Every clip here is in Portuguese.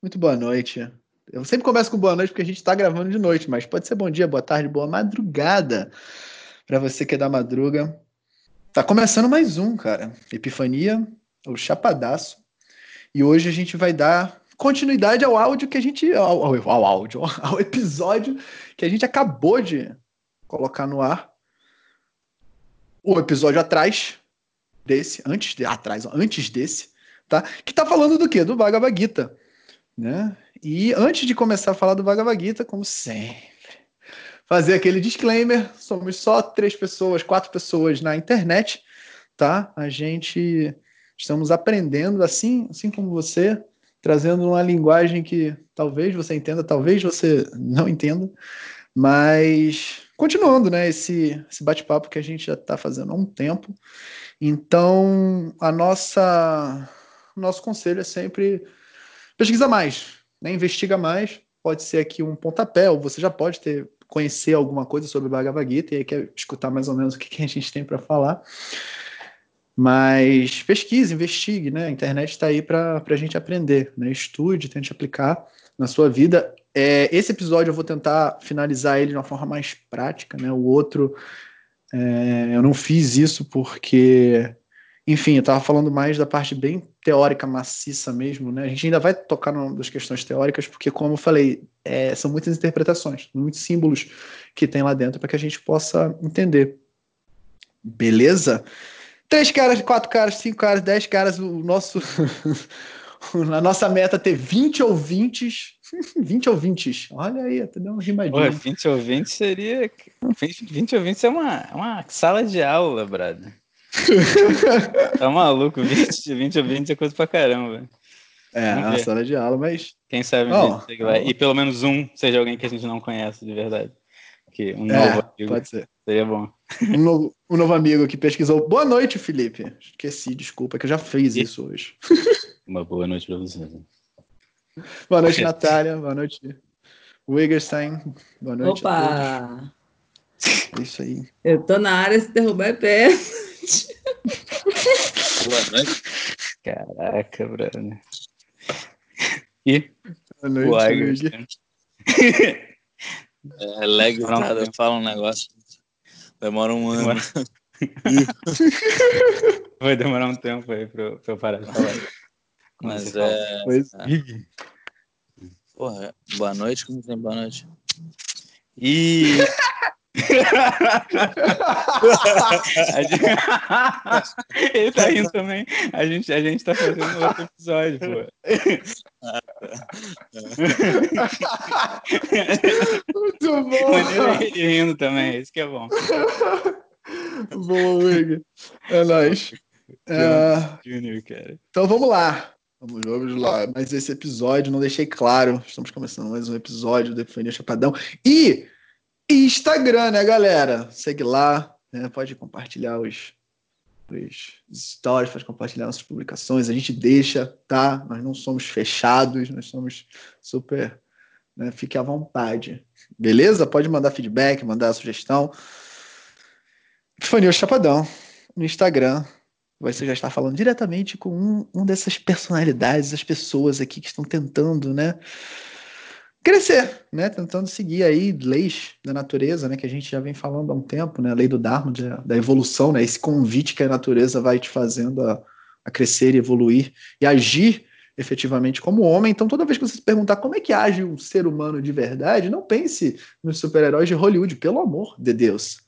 muito boa noite. Eu sempre começo com boa noite porque a gente está gravando de noite, mas pode ser bom dia, boa tarde, boa madrugada para você que é da madruga. Tá começando mais um, cara. Epifania, o Chapadaço. E hoje a gente vai dar continuidade ao áudio que a gente. Ao, ao, ao áudio, ao episódio que a gente acabou de colocar no ar. O episódio atrás desse, antes de, atrás, antes desse, tá? Que tá falando do quê? Do Bhagavad Gita, né? E antes de começar a falar do Bhagavad Gita, como sempre, fazer aquele disclaimer: somos só três pessoas, quatro pessoas na internet, tá? A gente estamos aprendendo assim, assim como você, trazendo uma linguagem que talvez você entenda, talvez você não entenda, mas continuando, né? Esse, esse bate-papo que a gente já está fazendo há um tempo. Então, a nossa nosso conselho é sempre pesquisa mais, né? investiga mais. Pode ser aqui um pontapé, ou você já pode ter conhecer alguma coisa sobre Bhagavad Gita e quer escutar mais ou menos o que, que a gente tem para falar. Mas pesquise, investigue, né? A internet está aí para a gente aprender, né? Estude, tente aplicar na sua vida. É, esse episódio eu vou tentar finalizar ele de uma forma mais prática, né? O outro é, eu não fiz isso porque enfim, eu estava falando mais da parte bem teórica, maciça mesmo, né? A gente ainda vai tocar nas questões teóricas, porque, como eu falei, é, são muitas interpretações, muitos símbolos que tem lá dentro para que a gente possa entender. Beleza? Três caras, quatro caras, cinco caras, dez caras, o nosso. a nossa meta é ter 20 ouvintes. 20 ouvintes. Olha aí, até deu um rimadinho. Ué, 20 ouvintes seria. 20, 20 ouvintes é uma, uma sala de aula, brother tá maluco, 20, 20 ou 20 é coisa pra caramba. É, Vamos na sala de aula, mas. Quem sabe oh, oh. E pelo menos um seja alguém que a gente não conhece de verdade. Que um é, novo amigo pode ser. seria bom. Um novo, um novo amigo que pesquisou. Boa noite, Felipe. Esqueci, desculpa, que eu já fiz e... isso hoje. Uma boa noite pra você. Boa noite, Natália. Boa noite, Wigerstein. Boa noite. Opa! É isso aí. Eu tô na área, se derrubar é pé noite. Boa noite. Caraca, Bruno. E? Boa noite, o É, lag nada, fala um negócio. Demora um ano. Vai demorar um tempo aí pra, pra eu parar de falar. Mas é. Pois é. Porra, boa noite, como tem boa noite? E. gente... Ele tá rindo também. A gente, a gente tá fazendo outro episódio, pô. Muito bom. Maneiro ele rindo também, isso que é bom. Bom, amigo. É nóis. É... Junior, cara. Então vamos lá. Vamos, vamos lá. Mas esse episódio, não deixei claro. Estamos começando mais um episódio do Epifania Chapadão. E Instagram, né, galera? Segue lá, né? pode compartilhar os, os stories, pode compartilhar nossas publicações. A gente deixa, tá? Nós não somos fechados, nós somos super. Né? Fique à vontade. Beleza? Pode mandar feedback, mandar sugestão. Fanil Chapadão no Instagram. Você já está falando diretamente com um, um dessas personalidades, as pessoas aqui que estão tentando, né? Crescer, né? Tentando seguir aí leis da natureza, né? Que a gente já vem falando há um tempo, né? A lei do Dharma, de, da evolução, né? Esse convite que a natureza vai te fazendo a, a crescer e evoluir e agir efetivamente como homem. Então, toda vez que você se perguntar como é que age um ser humano de verdade, não pense nos super-heróis de Hollywood, pelo amor de Deus.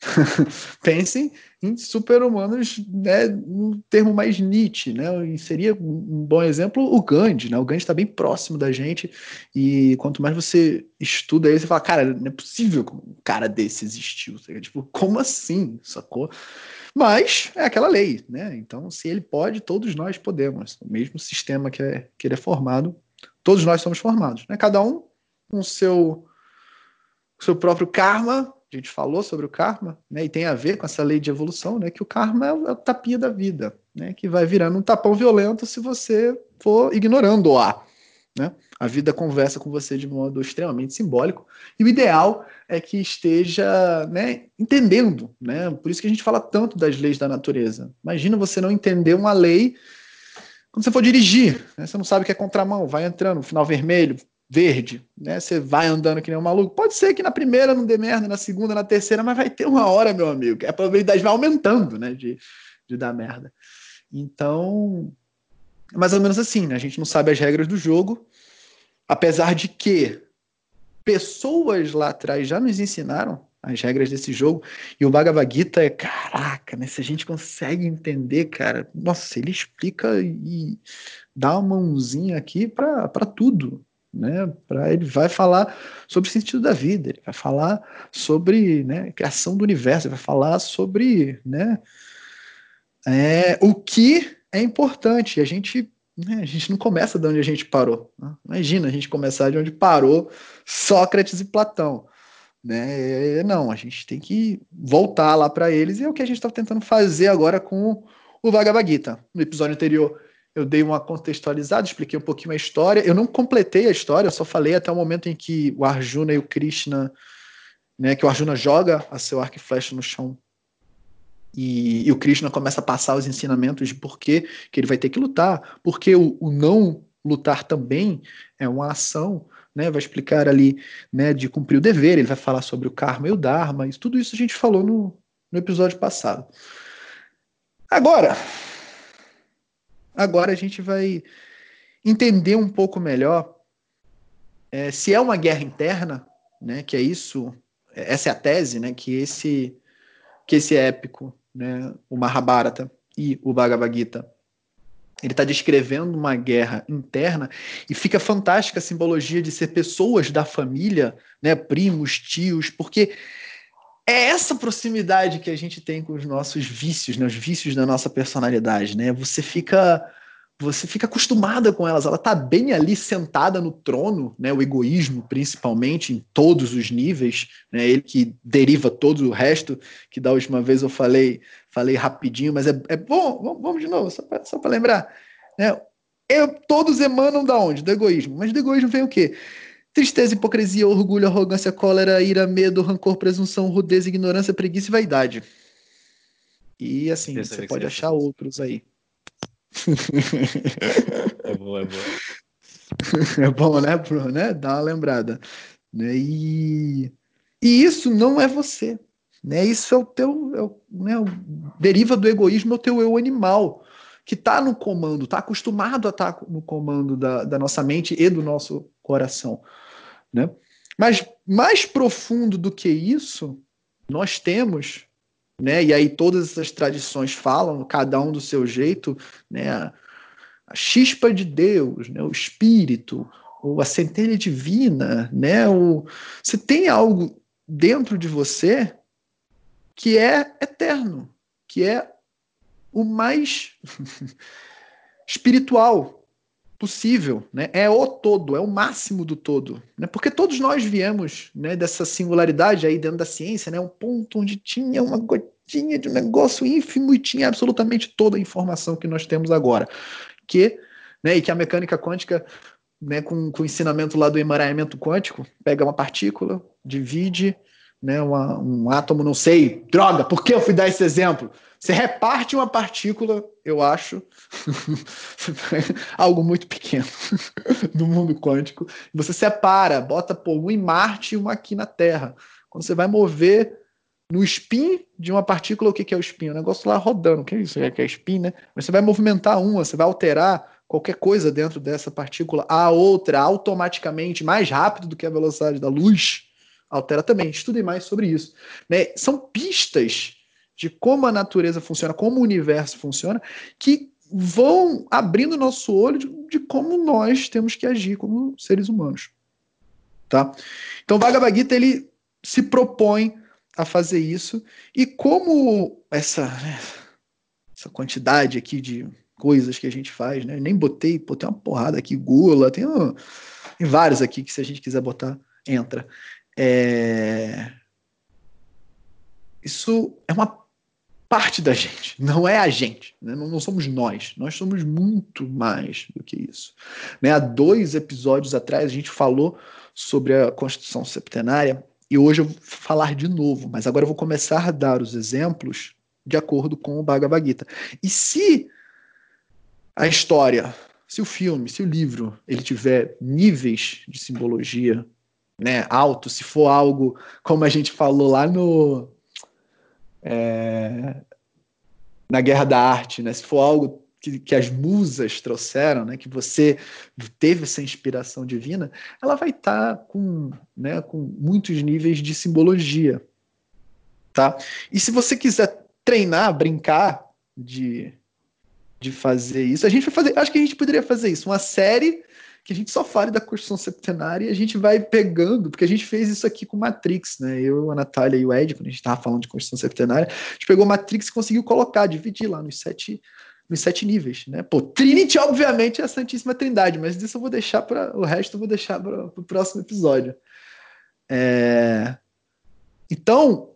Pensem em super-humanos né, no termo mais Nietzsche, né? E seria um bom exemplo o Gandhi, né? O Gandhi está bem próximo da gente e quanto mais você estuda ele, você fala, cara, não é possível que um cara desse existiu. Tipo, como assim? Sacou? Mas é aquela lei, né? Então, se ele pode, todos nós podemos. O mesmo sistema que, é, que ele é formado, todos nós somos formados, né? Cada um com seu, seu próprio karma, a gente falou sobre o karma, né, e tem a ver com essa lei de evolução, né, que o karma é o, é o tapinha da vida, né, que vai virando um tapão violento se você for ignorando-a. Né? A vida conversa com você de modo extremamente simbólico, e o ideal é que esteja né, entendendo. Né? Por isso que a gente fala tanto das leis da natureza. Imagina você não entender uma lei quando você for dirigir, né, você não sabe o que é contramão, vai entrando, final vermelho, verde, né? Você vai andando que nem um maluco. Pode ser que na primeira não dê merda, na segunda, na terceira, mas vai ter uma hora, meu amigo, a probabilidade vai aumentando, né? De, de dar merda. Então, é mais ou menos assim, né? A gente não sabe as regras do jogo, apesar de que pessoas lá atrás já nos ensinaram as regras desse jogo. E o Bhagavad Gita é, caraca, né? Se a gente consegue entender, cara, nossa, ele explica e dá uma mãozinha aqui para tudo né? Para ele vai falar sobre o sentido da vida, ele vai falar sobre, né, criação do universo, ele vai falar sobre, né, é, o que é importante. A gente, né, a gente não começa de onde a gente parou. Né? Imagina a gente começar de onde parou Sócrates e Platão. Né? Não, a gente tem que voltar lá para eles e é o que a gente está tentando fazer agora com o Bhagavad Gita. No episódio anterior eu dei uma contextualizada, expliquei um pouquinho a história. Eu não completei a história, eu só falei até o momento em que o Arjuna e o Krishna, né, que o Arjuna joga a seu arco e flecha no chão e, e, o Krishna começa a passar os ensinamentos de por que, ele vai ter que lutar, porque o, o, não lutar também é uma ação, né? Vai explicar ali, né, de cumprir o dever, ele vai falar sobre o karma e o dharma, e tudo isso a gente falou no, no episódio passado. Agora, Agora a gente vai entender um pouco melhor é, se é uma guerra interna, né, que é isso, essa é a tese, né, que esse que esse épico, né, o Mahabharata e o Bhagavad Gita, ele está descrevendo uma guerra interna e fica fantástica a simbologia de ser pessoas da família, né, primos, tios, porque é essa proximidade que a gente tem com os nossos vícios, né? os vícios da nossa personalidade, né? Você fica você fica acostumada com elas, ela está bem ali sentada no trono, né? O egoísmo, principalmente, em todos os níveis, né? Ele que deriva todo o resto, que da última vez eu falei, falei rapidinho, mas é, é bom, vamos de novo, só para lembrar, né? Eu, todos emanam da onde? Do egoísmo. Mas do egoísmo vem o quê? Tristeza, hipocrisia, orgulho, arrogância, cólera, ira, medo, rancor, presunção, rudeza, ignorância, preguiça e vaidade. E assim, você pode achar outros aí. É bom, é bom. É bom, né, Bruno? Né? Dá uma lembrada. Né? E, e isso não é você. Né? Isso é o teu. É o, né? deriva do egoísmo, é o teu eu animal, que está no comando, está acostumado a estar tá no comando da, da nossa mente e do nosso coração. Né? Mas mais profundo do que isso, nós temos, né? e aí todas essas tradições falam, cada um do seu jeito, né? a, chispa de Deus, né? o espírito, ou a centelha divina, né? o, você tem algo dentro de você que é eterno, que é o mais espiritual, possível, né? É o todo, é o máximo do todo, né? Porque todos nós viemos, né, dessa singularidade aí dentro da ciência, né? Um ponto onde tinha uma gotinha de um negócio ínfimo e tinha absolutamente toda a informação que nós temos agora, que, né? E que a mecânica quântica, né? Com, com o ensinamento lá do emaranhamento quântico, pega uma partícula, divide, né? Uma, um átomo, não sei, droga, por que eu fui dar esse exemplo? Você reparte uma partícula, eu acho, algo muito pequeno do mundo quântico. Você separa, bota pô, um em Marte e uma aqui na Terra. Quando você vai mover no spin de uma partícula, o que, que é o spin? O negócio lá rodando. O que é isso? É, que é spin, né? Mas você vai movimentar uma, você vai alterar qualquer coisa dentro dessa partícula, a outra automaticamente mais rápido do que a velocidade da luz altera também. Estudem mais sobre isso. Né? São pistas de como a natureza funciona, como o universo funciona, que vão abrindo nosso olho de, de como nós temos que agir como seres humanos. Tá? Então, Bhagavad Gita, ele se propõe a fazer isso, e como essa, né, essa quantidade aqui de coisas que a gente faz, né? Nem botei, tem uma porrada aqui, gula, tem, um, tem vários aqui que se a gente quiser botar, entra. É... Isso é uma parte da gente, não é a gente, né? não, não, somos nós, nós somos muito mais do que isso. Né? Há dois episódios atrás a gente falou sobre a Constituição Septenária e hoje eu vou falar de novo, mas agora eu vou começar a dar os exemplos de acordo com o Bhagavad Gita. E se a história, se o filme, se o livro, ele tiver níveis de simbologia, né, alto, se for algo como a gente falou lá no é, na Guerra da Arte, né, se for algo que, que, as musas trouxeram, né, que você teve essa inspiração divina, ela vai estar tá com, né, com muitos níveis de simbologia, tá? E se você quiser treinar, brincar de de fazer isso. A gente vai fazer, acho que a gente poderia fazer isso, uma série que a gente só fale da Constituição Septenária e a gente vai pegando, porque a gente fez isso aqui com Matrix, né? Eu, a Natália e o Ed, quando a gente estava falando de Constituição Septenária, a gente pegou Matrix e conseguiu colocar, dividir lá nos sete, nos sete níveis, né? Pô, Trinity, obviamente, é a Santíssima Trindade, mas isso eu vou deixar para o resto, eu vou deixar para o próximo episódio. É... Então,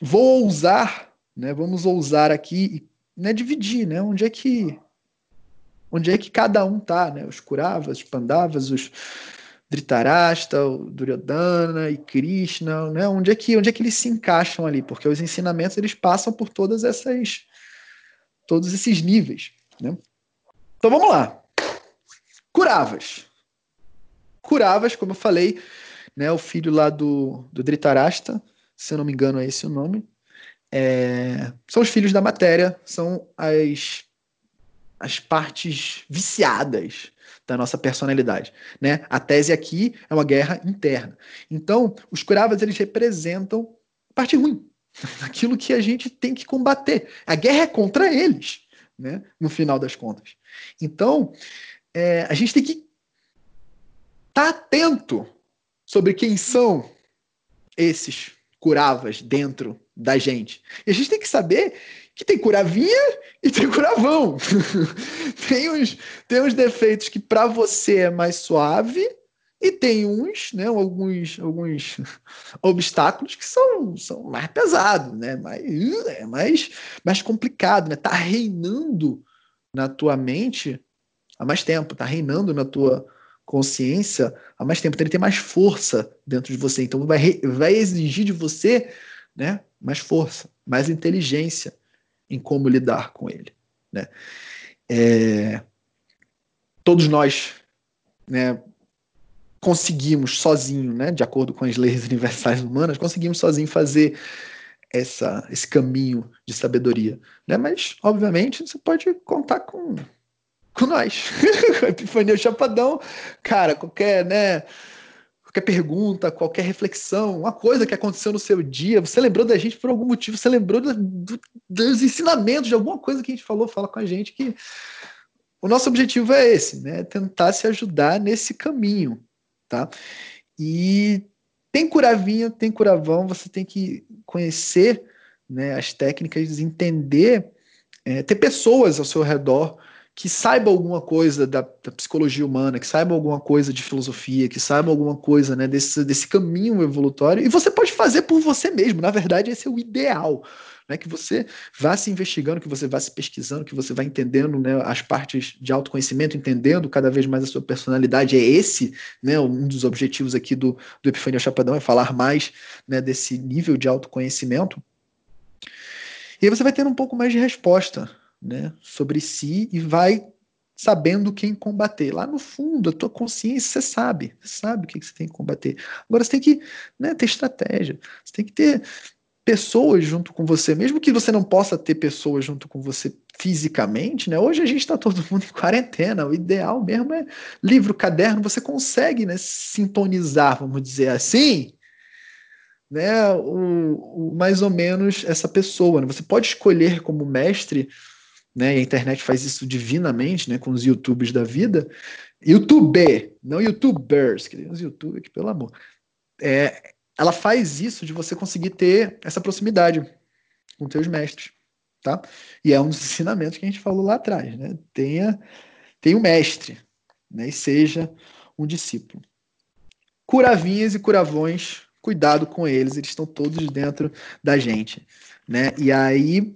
vou ousar, né? Vamos ousar aqui né, dividir, né? Onde é que onde é que cada um tá, né? Os Kuravas, os Pandavas, os Dhritarashtra, o Duryodhana e Krishna, né? Onde é que onde é que eles se encaixam ali? Porque os ensinamentos eles passam por todas essas todos esses níveis, né? Então vamos lá. Kuravas. Kuravas, como eu falei, né, o filho lá do, do Dhritarashtra, se eu não me engano é esse o nome, é, são os filhos da matéria, são as, as partes viciadas da nossa personalidade. Né? A tese aqui é uma guerra interna. Então, os Kuravas eles representam a parte ruim, aquilo que a gente tem que combater. A guerra é contra eles, né? no final das contas. Então, é, a gente tem que estar tá atento sobre quem são esses Kuravas dentro da gente. E a gente tem que saber que tem curavinha e tem curavão. tem, uns, tem uns defeitos que para você é mais suave e tem uns, né, alguns, alguns obstáculos que são, são mais pesados, né, mais, é mais, mais complicado, né, tá reinando na tua mente há mais tempo, tá reinando na tua consciência há mais tempo, então ele tem mais força dentro de você, então vai, vai exigir de você né, mais força, mais inteligência em como lidar com ele. Né? É, todos nós né, conseguimos sozinho, né, de acordo com as leis universais humanas, conseguimos sozinho fazer essa, esse caminho de sabedoria. Né? Mas, obviamente, você pode contar com, com nós. Epifania Chapadão, cara, qualquer, né? Qualquer pergunta, qualquer reflexão, uma coisa que aconteceu no seu dia, você lembrou da gente por algum motivo, você lembrou do, do, dos ensinamentos, de alguma coisa que a gente falou, fala com a gente que o nosso objetivo é esse, né? Tentar se ajudar nesse caminho, tá? E tem curavinha, tem curavão, você tem que conhecer né, as técnicas, entender, é, ter pessoas ao seu redor que saiba alguma coisa da, da, psicologia humana, que saiba alguma coisa de filosofia, que saiba alguma coisa né, desse, desse caminho evolutório, e você pode fazer por você mesmo. Na verdade, esse é o ideal. Né, que você vá se investigando, que você vá se pesquisando, que você vá entendendo né, as partes de autoconhecimento, entendendo cada vez mais a sua personalidade. É esse né, um dos objetivos aqui do, do Epifania Chapadão, é falar mais né, desse nível de autoconhecimento. E aí você vai tendo um pouco mais de resposta né, sobre si e vai sabendo quem combater. Lá no fundo, a tua consciência, você sabe, você sabe o que você tem que combater. Agora você tem que né, ter estratégia, você tem que ter pessoas junto com você, mesmo que você não possa ter pessoas junto com você fisicamente, né? Hoje a gente está todo mundo em quarentena, o ideal mesmo é livro, caderno, você consegue né, sintonizar, vamos dizer assim, né, o, o mais ou menos essa pessoa. Né? Você pode escolher como mestre né? E a internet faz isso divinamente, né? Com os YouTubes da vida. YouTube, não YouTubers, os YouTube aqui, pelo amor. É, ela faz isso de você conseguir ter essa proximidade com teus mestres, tá? E é um dos ensinamentos que a gente falou lá atrás, né? Tenha, tenha um mestre, né? E seja um discípulo. Curavinhas e curavões, cuidado com eles, eles estão todos dentro da gente, né? E aí,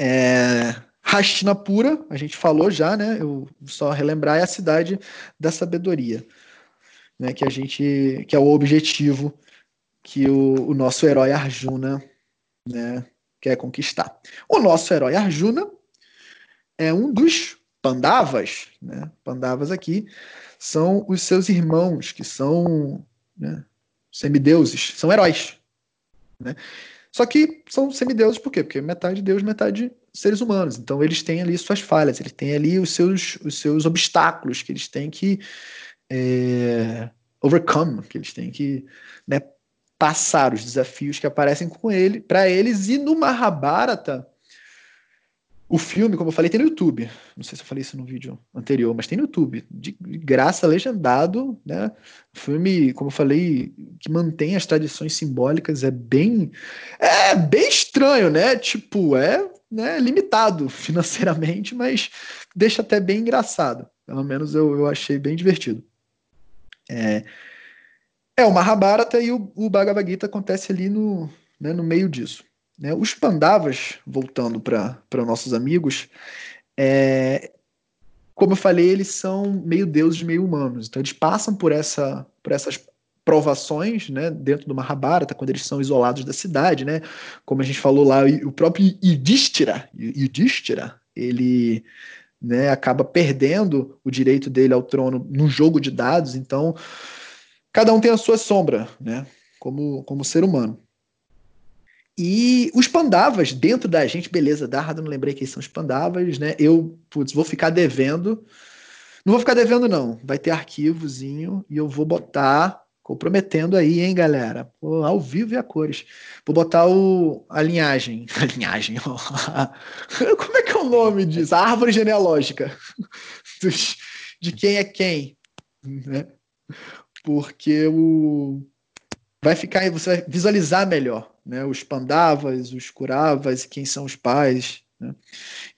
é, Hastinapura, a gente falou já, né? Eu só relembrar é a cidade da sabedoria, né? Que a gente, que é o objetivo que o, o nosso herói Arjuna, né? Quer conquistar. O nosso herói Arjuna é um dos Pandavas, né? Pandavas aqui são os seus irmãos, que são né, semideuses, são heróis. Né? Só que são semideuses por quê? Porque metade Deus, metade seres humanos. Então eles têm ali suas falhas, eles têm ali os seus, os seus obstáculos que eles têm que é, overcome, que eles têm que né, passar os desafios que aparecem com ele, para eles. E no Mahabharata, o filme, como eu falei, tem no YouTube. Não sei se eu falei isso no vídeo anterior, mas tem no YouTube. De graça, legendado, né? filme, como eu falei, que mantém as tradições simbólicas. É bem. É bem estranho, né? Tipo, é né, limitado financeiramente, mas deixa até bem engraçado. Pelo menos eu, eu achei bem divertido. É, é o Mahabharata e o, o Bhagavad Gita acontece ali no, né, no meio disso. Né? Os Pandavas, voltando para nossos amigos, é, como eu falei, eles são meio deuses, meio humanos. Então eles passam por, essa, por essas provações, né, dentro do Mahabharata, quando eles são isolados da cidade, né, como a gente falou lá, o próprio Yudhishthira, Yudhishthira ele né, acaba perdendo o direito dele ao trono no jogo de dados, então cada um tem a sua sombra, né, como, como ser humano. E os Pandavas, dentro da gente, beleza, Dardo, não lembrei quem são os Pandavas, né? Eu, putz, vou ficar devendo. Não vou ficar devendo, não. Vai ter arquivozinho e eu vou botar, comprometendo aí, hein, galera? Pô, ao vivo e a cores. Vou botar o, a linhagem. A linhagem, Como é que é o nome disso? A árvore genealógica. Dos, de quem é quem. Né? Porque o. Vai ficar, você vai visualizar melhor né, os Pandavas, os Kuravas, quem são os pais. Né?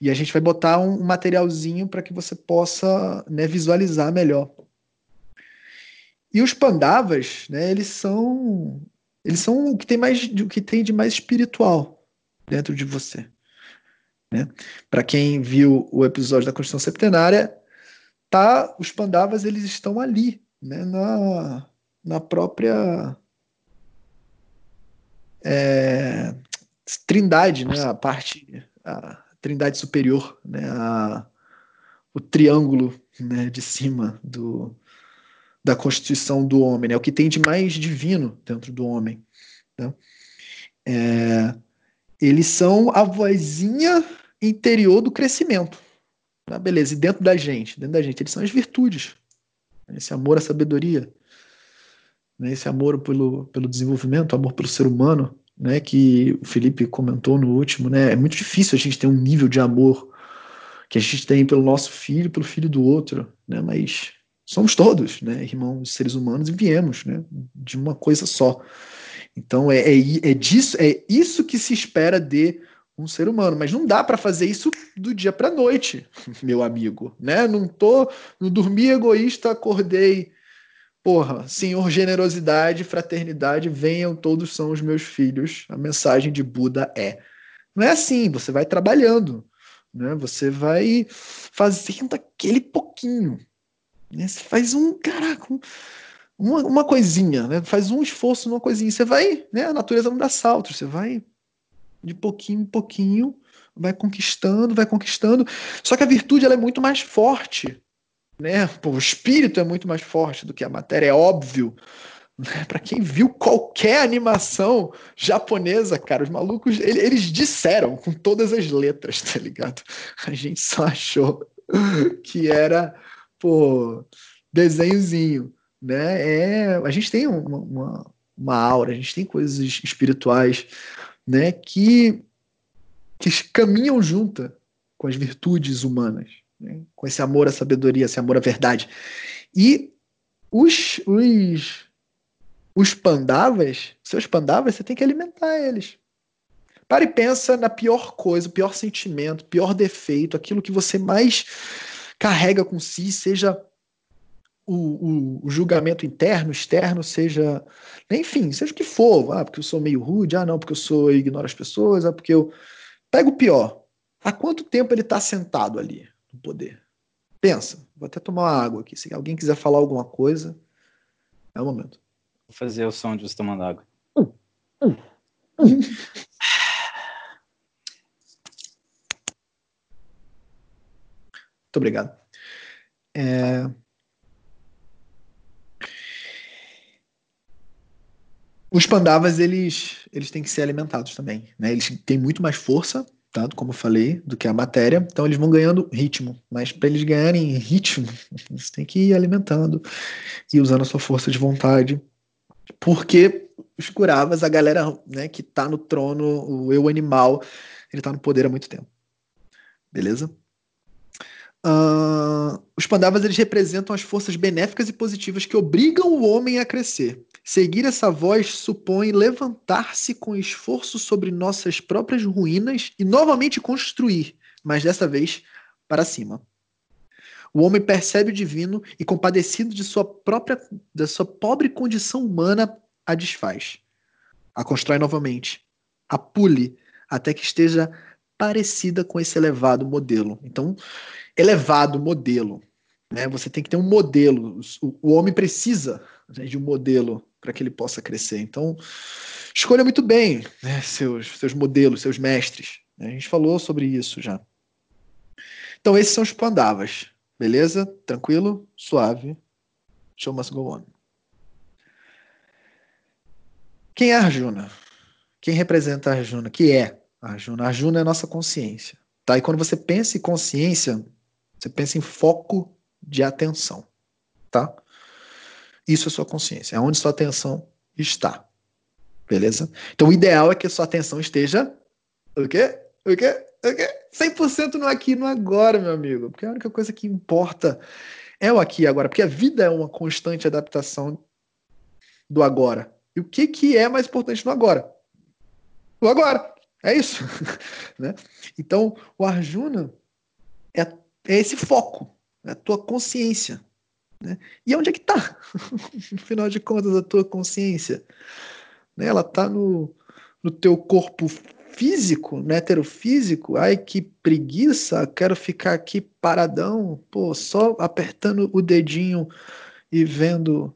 E a gente vai botar um, materialzinho para que você possa né, visualizar melhor. E os Pandavas, né, eles são eles são o que tem mais o que tem de mais espiritual dentro de você. Né? Para quem viu o episódio da Constituição Septenária, tá, os Pandavas eles estão ali, né, na, na própria é, trindade, né? A parte, a trindade superior, né? A, o triângulo né, de cima do, da constituição do homem, né? O que tem de mais divino dentro do homem. Né? É, eles são a vozinha interior do crescimento. Tá? Beleza, e dentro da gente, dentro da gente, eles são as virtudes. Esse amor à sabedoria, né, esse amor pelo, pelo desenvolvimento, amor pelo ser humano, né, que o Felipe comentou no último, né, é muito difícil a gente ter um nível de amor que a gente tem pelo nosso filho, pelo filho do outro, né, mas somos todos, né, irmãos seres humanos e viemos, né, de uma coisa só. Então é, é, é disso, é isso que se espera de um ser humano, mas não dá para fazer isso do dia para noite, meu amigo, né? Não tô, não dormi egoísta, acordei Porra, Senhor, generosidade, fraternidade, venham, todos são os meus filhos. A mensagem de Buda é. Não é assim, você vai trabalhando, né? Você vai fazendo aquele pouquinho. Né? Você faz um, caraca, um, uma, uma coisinha, né? Faz um esforço numa coisinha. Você vai, né? A natureza não dá saltos, você vai de pouquinho em pouquinho, vai conquistando, vai conquistando. Só que a virtude ela é muito mais forte né? Pô, o espírito é muito mais forte do que a matéria, é óbvio. Né? Para quem viu qualquer animação japonesa, cara, os malucos, eles, eles disseram com todas as letras, tá ligado? A gente só achou que era, pô, desenhozinho, né? É, a gente tem uma, uma, uma aura, a gente tem coisas espirituais, né? Que, que caminham junto com as virtudes humanas né? com esse amor à sabedoria, esse amor à verdade. E os, os, os pandavas, seus pandavas, você tem que alimentar eles. Para e pensa na pior coisa, o pior sentimento, pior defeito, aquilo que você mais carrega com si, seja o, o, o, julgamento interno, externo, seja. Enfim, seja o que for. Ah, porque eu sou meio rude, ah, não, porque eu sou eu ignoro as pessoas, ah, porque eu. Pega o pior. Há quanto tempo ele está sentado ali? Do poder. Pensa, vou até tomar uma água aqui. Se alguém quiser falar alguma coisa, é o momento. Vou fazer o som de você tomando água. Uh, uh, uh. Muito obrigado. É... Os pandavas, eles, eles têm que ser alimentados também, né? Eles têm muito mais força, como eu falei, do que a matéria, então eles vão ganhando ritmo, mas para eles ganharem ritmo, eles têm que ir alimentando e usando a sua força de vontade, porque os curavas, a galera né, que tá no trono, o eu animal, ele tá no poder há muito tempo. Beleza? Uh, os Pandavas eles representam as forças benéficas e positivas que obrigam o homem a crescer. Seguir essa voz supõe levantar-se com esforço sobre nossas próprias ruínas e novamente construir, mas dessa vez para cima. O homem percebe o divino e, compadecido de sua própria, da sua pobre condição humana, a desfaz. A constrói novamente. A pule até que esteja parecida com esse elevado modelo. Então, elevado modelo. Né? Você tem que ter um modelo. O, homem precisa né, de um modelo para que ele possa crescer. Então, escolha muito bem né, seus, seus modelos, seus mestres. Né? A gente falou sobre isso já. Então, esses são os pandavas. Beleza? Tranquilo? Suave. Show must go on. Quem é Arjuna? Quem representa Arjuna? Que é Arjuna? Arjuna é a nossa consciência. Tá? E quando você pensa em consciência, você pensa em foco de atenção, tá? Isso é sua consciência, é onde sua atenção está. Beleza? Então o ideal é que sua atenção esteja o quê? O quê? O quê? 100% no aqui e no agora, meu amigo. Porque a única coisa que importa é o aqui e agora, porque a vida é uma constante adaptação do agora. E o que que é mais importante no agora? O agora. É isso. né? Então, o Arjuna é é esse foco, é a tua consciência. Né? E onde é que está, no final de contas, a tua consciência? Né? Ela está no, no teu corpo físico, no heterofísico. Ai, que preguiça, quero ficar aqui paradão, pô, só apertando o dedinho e vendo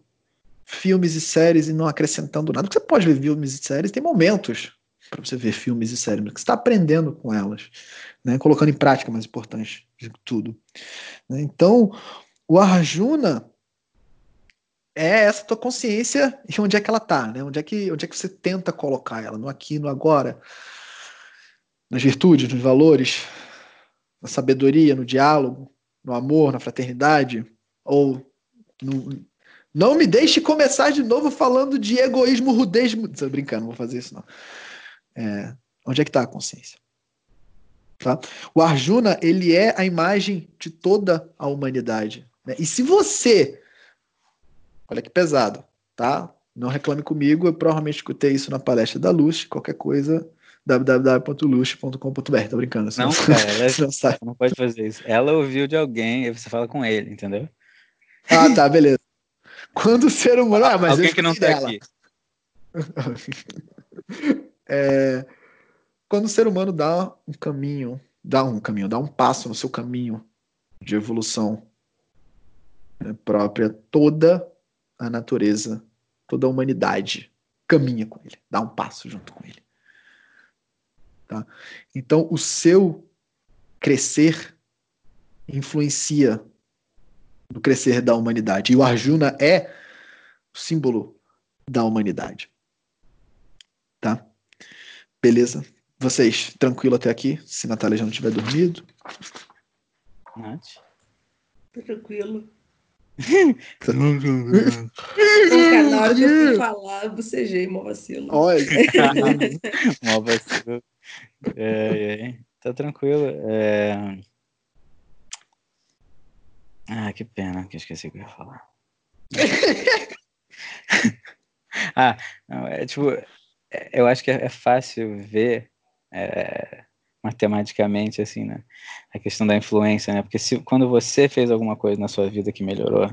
filmes e séries e não acrescentando nada. Porque você pode ver filmes e séries, tem momentos para você ver filmes e séries, que você está aprendendo com elas, né? colocando em prática, mais importante de tudo. Né? Então, o Arjuna é essa tua consciência e onde é que ela está, né? onde, é que, onde é que você tenta colocar ela, no aqui, no agora, nas virtudes, nos valores, na sabedoria, no diálogo, no amor, na fraternidade, ou no, não me deixe começar de novo falando de egoísmo, rudez. Brincando, não vou fazer isso não. É, onde é que está a consciência? Tá? O Arjuna ele é a imagem de toda a humanidade. Né? E se você, olha que pesado, tá? Não reclame comigo, eu provavelmente escutei isso na palestra da Luz, qualquer coisa www.luz.com.br, tô brincando. Não, cara, ela não, sabe. não pode fazer isso. Ela ouviu de alguém você fala com ele, entendeu? Ah, tá, beleza. Quando o ser humano. Ah, mas Alguém que não tá dela. aqui. É, quando o ser humano dá um caminho, dá um caminho, dá um passo no seu caminho de evolução né, própria, toda a natureza, toda a humanidade caminha com ele, dá um passo junto com ele. Tá? Então, o seu crescer influencia no crescer da humanidade. E o Arjuna é o símbolo da humanidade. Tá? Beleza. Vocês, tranquilo até aqui? Se Natália já não tiver dormido. Nath? Tranquilo. Cara, na hora de eu falar, bocejei, mó vacilo. Olha. mó vacilo. É, é, tá tranquilo. É... Ah, que pena que eu esqueci o que eu ia falar. ah, não, é tipo, eu acho que é, é fácil ver é, matematicamente assim, né? A questão da influência, né? Porque se quando você fez alguma coisa na sua vida que melhorou,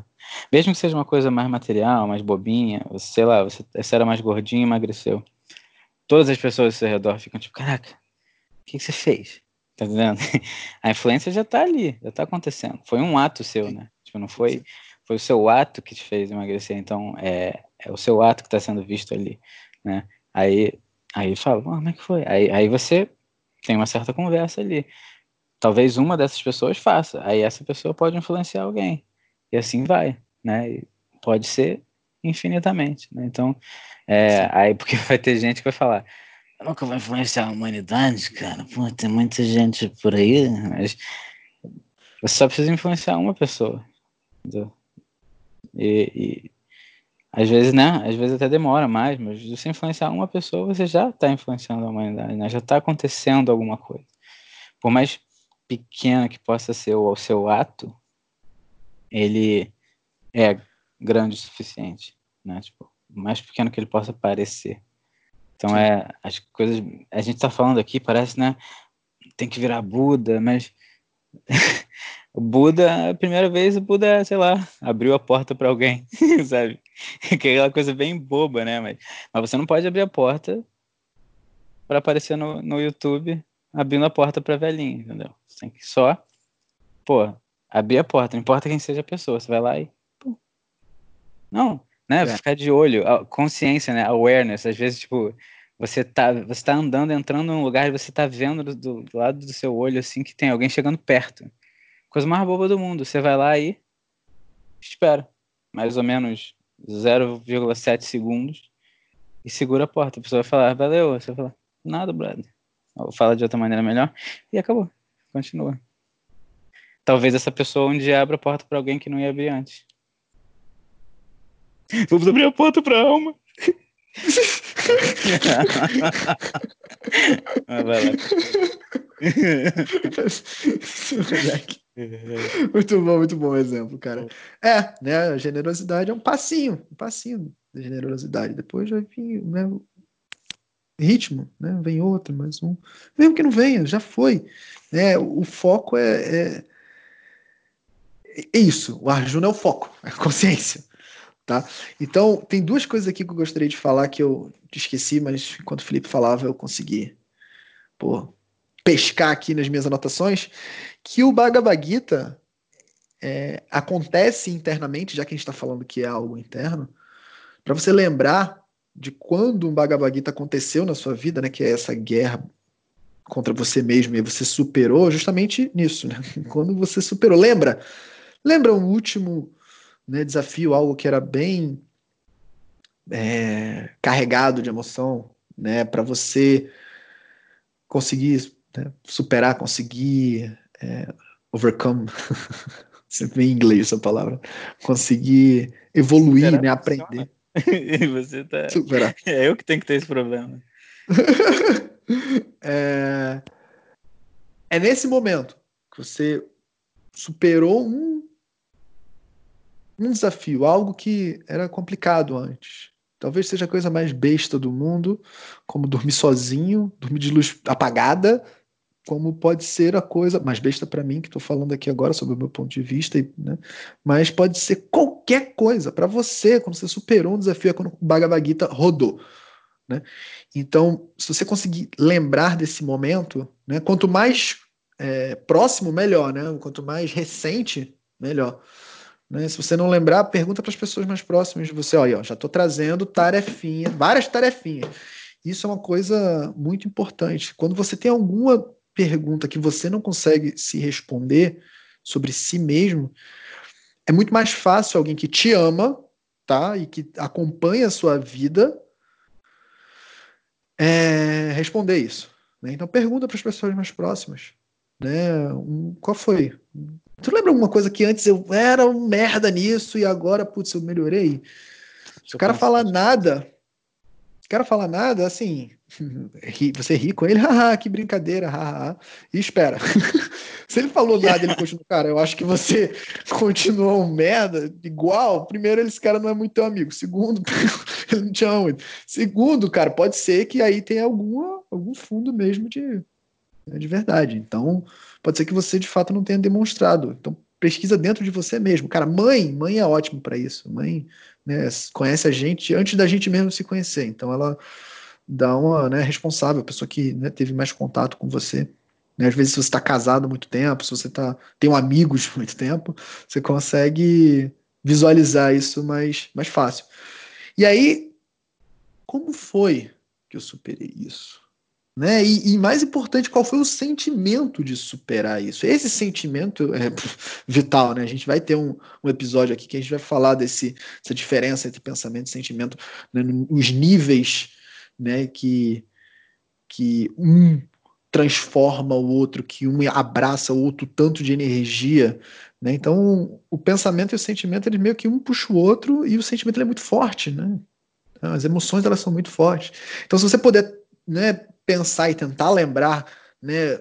mesmo que seja uma coisa mais material, mais bobinha, sei lá, você, você era mais gordinho e emagreceu. Todas as pessoas ao seu redor ficam tipo, caraca, o que, que você fez? Tá entendendo? A influência já tá ali, já tá acontecendo. Foi um ato seu, né? Tipo, não foi, foi o seu ato que te fez emagrecer, então é, é o seu ato que está sendo visto ali, né? Aí, aí fala, oh, como é que foi? Aí, aí você tem uma certa conversa ali. talvez uma dessas pessoas faça. Aí essa pessoa pode influenciar alguém. E assim vai, né? E pode ser infinitamente. Né? Então, é, aí porque vai ter gente que vai falar, eu nunca vou influenciar a humanidade, cara. Pô, tem muita gente por aí, mas você só precisa influenciar uma pessoa. E, e às vezes, né? Às vezes até demora mais, mas se você influenciar uma pessoa, você já está influenciando a humanidade, né? Já está acontecendo alguma coisa. Por mais pequeno que possa ser o, o seu ato, ele é grande o suficiente, né? Tipo, mais pequeno que ele possa parecer. Então é as coisas a gente está falando aqui parece, né? Tem que virar Buda, mas o Buda, a primeira vez o Buda, sei lá, abriu a porta para alguém, sabe? Aquela coisa bem boba, né? Mas, mas você não pode abrir a porta para aparecer no, no YouTube abrindo a porta para velhinho, entendeu? Você tem que só, pô, abrir a porta, não importa quem seja a pessoa, você vai lá e. Pô. Não, né? É. Ficar de olho, consciência, né? Awareness. Às vezes, tipo, você tá, você tá andando, entrando num lugar e você tá vendo do, do lado do seu olho, assim, que tem alguém chegando perto. Coisa mais boba do mundo. Você vai lá e espera. Mais ou menos 0,7 segundos e segura a porta. A pessoa vai falar, valeu. Você vai falar, nada, brother. Ou fala de outra maneira melhor e acabou. Continua. Talvez essa pessoa um dia abra a porta para alguém que não ia abrir antes. Vamos abrir a porta para alma. ah, vai lá. muito bom, muito bom exemplo, cara. É, né? A generosidade é um passinho, um passinho de generosidade. Depois vai vir né, ritmo, né? Vem outro, mais um. Mesmo que não venha, já foi. Né? O foco é, é, é isso. O Arjuna é o foco, é a consciência. Tá? Então, tem duas coisas aqui que eu gostaria de falar que eu esqueci, mas enquanto o Felipe falava, eu consegui pô, pescar aqui nas minhas anotações, que o Bhagavad Gita é, acontece internamente, já que a gente está falando que é algo interno, para você lembrar de quando um Bhagavad Gita aconteceu na sua vida, né, que é essa guerra contra você mesmo e você superou justamente nisso, né? Quando você superou, lembra? Lembra o último né, desafio, algo que era bem é, carregado de emoção, né, para você conseguir né, superar, conseguir é, overcome, sempre em inglês essa palavra, conseguir evoluir, superar né, aprender. e você tá. Superar. É eu que tenho que ter esse problema. é... é nesse momento que você superou um, um desafio, algo que era complicado antes. Talvez seja a coisa mais besta do mundo, como dormir sozinho, dormir de luz apagada, como pode ser a coisa mais besta para mim, que estou falando aqui agora sobre o meu ponto de vista, né? mas pode ser qualquer coisa para você, quando você superou um desafio, é quando o Bhagavad Gita rodou. Né? Então, se você conseguir lembrar desse momento, né? quanto mais é, próximo, melhor, né? quanto mais recente, melhor. Né? Se você não lembrar, pergunta para as pessoas mais próximas de você. Olha, já estou trazendo tarefinha, várias tarefinhas. Isso é uma coisa muito importante. Quando você tem alguma pergunta que você não consegue se responder sobre si mesmo, é muito mais fácil alguém que te ama, tá? E que acompanha a sua vida é, responder isso. Né? Então pergunta para as pessoas mais próximas, né? Um, qual foi? Tu lembra alguma coisa que antes eu era um merda nisso e agora, putz, eu melhorei? Se o cara falar nada, o cara falar nada, assim, você ri com ele, haha, que brincadeira, haha, e espera. Se ele falou nada, ele continua, cara, eu acho que você continuou um merda, igual. Primeiro, esse cara não é muito teu amigo. Segundo, ele não te ama muito. Segundo, cara, pode ser que aí tenha alguma, algum fundo mesmo de, né, de verdade. Então, pode ser que você de fato não tenha demonstrado. Então, pesquisa dentro de você mesmo. Cara, mãe, mãe é ótimo para isso. Mãe né, conhece a gente antes da gente mesmo se conhecer. Então, ela dá uma né, responsável, a pessoa que né, teve mais contato com você. Né? Às vezes, se você está casado há muito tempo, se você tá, tem amigos há muito tempo, você consegue visualizar isso mais, mais fácil. E aí, como foi que eu superei isso? Né? E, e, mais importante, qual foi o sentimento de superar isso? Esse sentimento é vital, né? A gente vai ter um, um episódio aqui que a gente vai falar desse, dessa diferença entre pensamento e sentimento, né? os níveis né? que, que um transforma o outro, que um abraça o outro tanto de energia. Né? Então, o pensamento e o sentimento, eles meio que um puxa o outro e o sentimento é muito forte. Né? As emoções elas são muito fortes. Então, se você puder né, pensar e tentar lembrar né,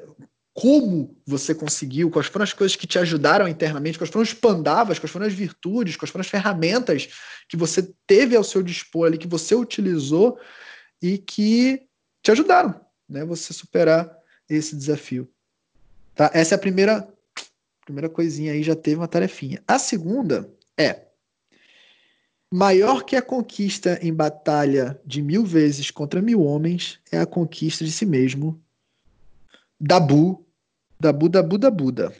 como você conseguiu, quais foram as coisas que te ajudaram internamente, quais foram os pandavas, quais foram as virtudes, quais foram as ferramentas que você teve ao seu dispor ali, que você utilizou e que te ajudaram, né, você superar esse desafio. Tá? Essa é a primeira primeira coisinha aí, já teve uma tarefinha. A segunda é Maior que a conquista em batalha de mil vezes contra mil homens é a conquista de si mesmo. Dabu, Dabu, Dabu, da Buda.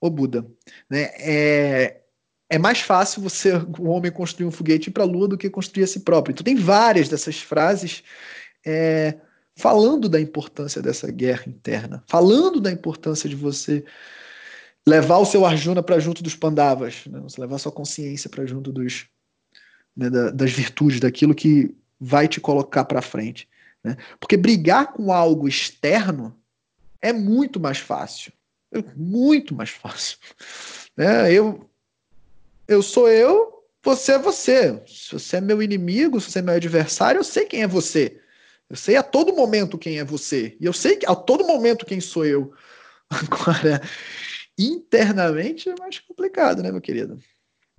O Buda. Né? É, é mais fácil você, um homem, construir um foguete para a Lua do que construir a si próprio. Então, tem várias dessas frases é, falando da importância dessa guerra interna, falando da importância de você levar o seu Arjuna para junto dos Pandavas, né? você levar sua consciência para junto dos, né, da, das virtudes, daquilo que vai te colocar para frente. Né? Porque brigar com algo externo é muito mais fácil. É muito mais fácil. Né? Eu, eu sou eu, você é você. Se você é meu inimigo, se você é meu adversário, eu sei quem é você. Eu sei a todo momento quem é você. E eu sei a todo momento quem sou eu. Agora, internamente é mais complicado, né, meu querido?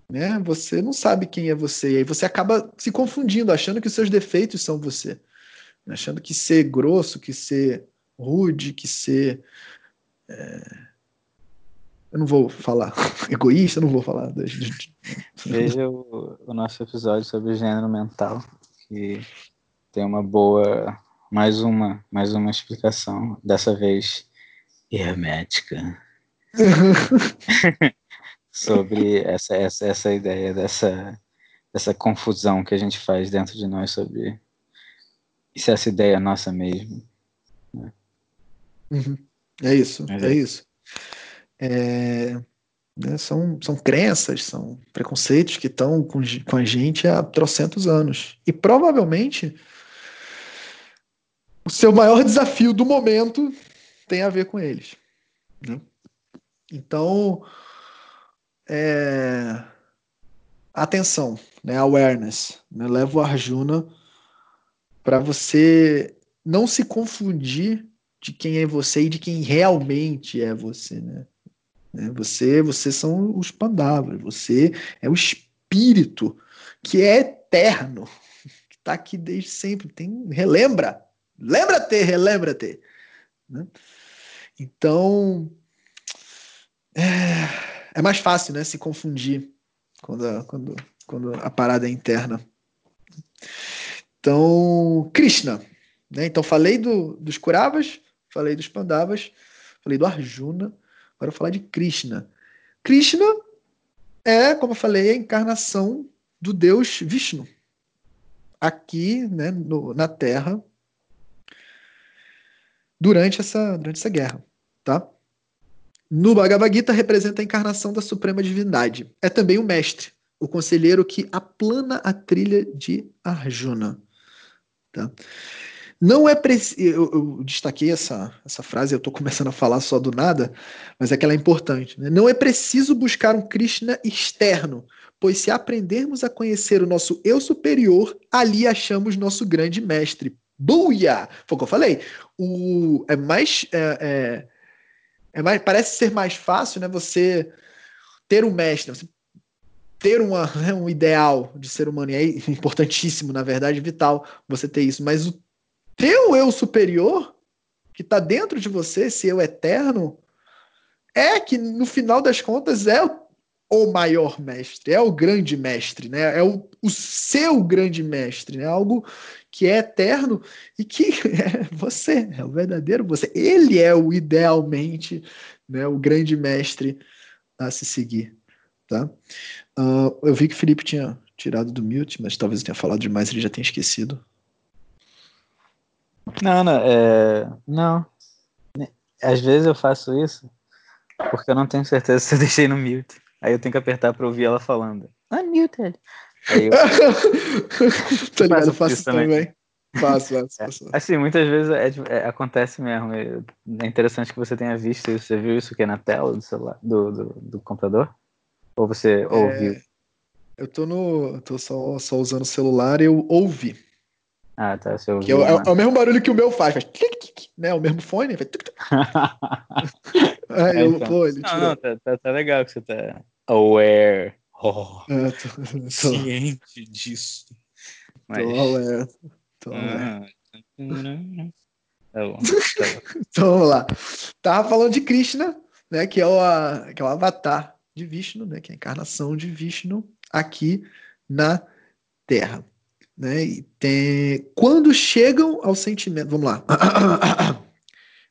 Né? Você não sabe quem é você, e aí você acaba se confundindo, achando que os seus defeitos são você, achando que ser grosso, que ser rude, que ser é... eu não vou falar egoísta, eu não vou falar. Veja o, o nosso episódio sobre gênero mental, que tem uma boa, mais uma, mais uma explicação, dessa vez hermética. sobre essa, essa, essa ideia dessa, dessa confusão que a gente faz dentro de nós sobre se essa ideia é nossa mesmo. Né? Uhum. É isso, é, é, isso. É, né, são, são crenças, são preconceitos que estão com, com a gente há trocentos anos. E provavelmente o seu maior desafio do momento tem a ver com eles. Né? Então, é, atenção, né, awareness. Né, leva o Arjuna para você não se confundir de quem é você e de quem realmente é você, né? né você, você são os Pandavas, você é o espírito que é eterno, que está aqui desde sempre. Tem relembra, lembra-te, relembra-te. Né? Então, é, é mais fácil, né, se confundir quando a, quando, quando a parada é interna. Então, Krishna. Né? Então, falei do, dos Kuravas, falei dos Pandavas, falei do Arjuna, agora vou falar de Krishna. Krishna é, como eu falei, a encarnação do Deus Vishnu. Aqui, né, no, na Terra, durante essa, durante essa guerra, tá? No Bhagavad Gita representa a encarnação da suprema divindade. É também o mestre, o conselheiro que aplana a trilha de Arjuna. Tá? Não é preciso. Eu, eu, destaquei essa, essa frase, eu estou começando a falar só do nada, mas é que ela é importante. Né? Não é preciso buscar um Krishna externo, pois se aprendermos a conhecer o nosso eu superior, ali achamos nosso grande mestre. Buia! Foi o que eu falei. O, é mais. É, é, é mais, parece ser mais fácil, né? Você ter um mestre, você ter uma, né, um ideal de ser humano, e é importantíssimo, na verdade, vital você ter isso, mas o teu eu superior, que está dentro de você, esse eu eterno, é que no final das contas é o, maior mestre, é o grande mestre, né? É o, o seu grande mestre, né? Algo que é eterno e que é você, é o verdadeiro você. Ele é o idealmente, né, o grande mestre a se seguir, tá? Uh, eu vi que o Felipe tinha tirado do mute, mas talvez eu tenha falado demais, ele já tenha esquecido. Não, não, é... não. Às vezes eu faço isso porque eu não tenho certeza se eu deixei no mute. Aí eu tenho que apertar pra ouvir ela falando. Unmuted. Aí eu... tá ligado? Eu faço isso também. também. Faço, faço, faço. É, assim, muitas vezes é, é, acontece mesmo. É interessante que você tenha visto isso. Você viu isso que na tela do celular, do, do, do computador? Ou você é, ouviu? Eu tô no. tô só, só usando o celular e eu ouvi. Ah, tá. Você ouviu, que é, é, o mesmo barulho que o meu faz, faz tic, tic, né? O mesmo fone, faz tic, tic. Aí eu, então. pô, ele não, não, tá, tá, tá, legal que você tá aware. Oh, é, tô, tô... ciente disso. Mas... Tô aware. Tô. Ah, tá bom, tá bom. então vamos lá. Tava falando de Krishna, né? Que é o, a, que é o avatar de Vishnu, né? Que é a encarnação de Vishnu aqui na Terra. Né? E tem... Quando chegam ao sentimento. Vamos lá.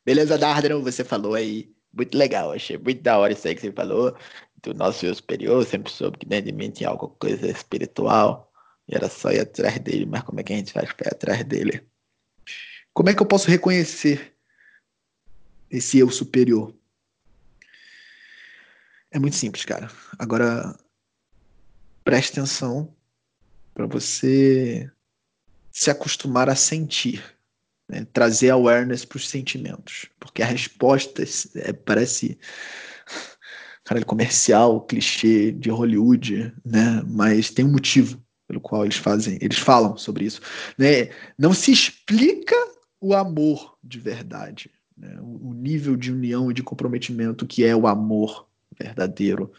Beleza, Dardan, você falou aí. Muito legal, achei muito da hora isso aí que você falou. Do nosso eu superior, sempre soube que dentro de mim tinha alguma coisa espiritual. E era só ir atrás dele, mas como é que a gente faz para ir atrás dele? Como é que eu posso reconhecer esse eu superior? É muito simples, cara. Agora, preste atenção para você se acostumar a sentir, né? trazer awareness para os sentimentos, porque a resposta é, parece cara comercial, clichê de Hollywood, né? Mas tem um motivo pelo qual eles fazem, eles falam sobre isso, né? Não se explica o amor de verdade, né? o nível de união e de comprometimento que é o amor verdadeiro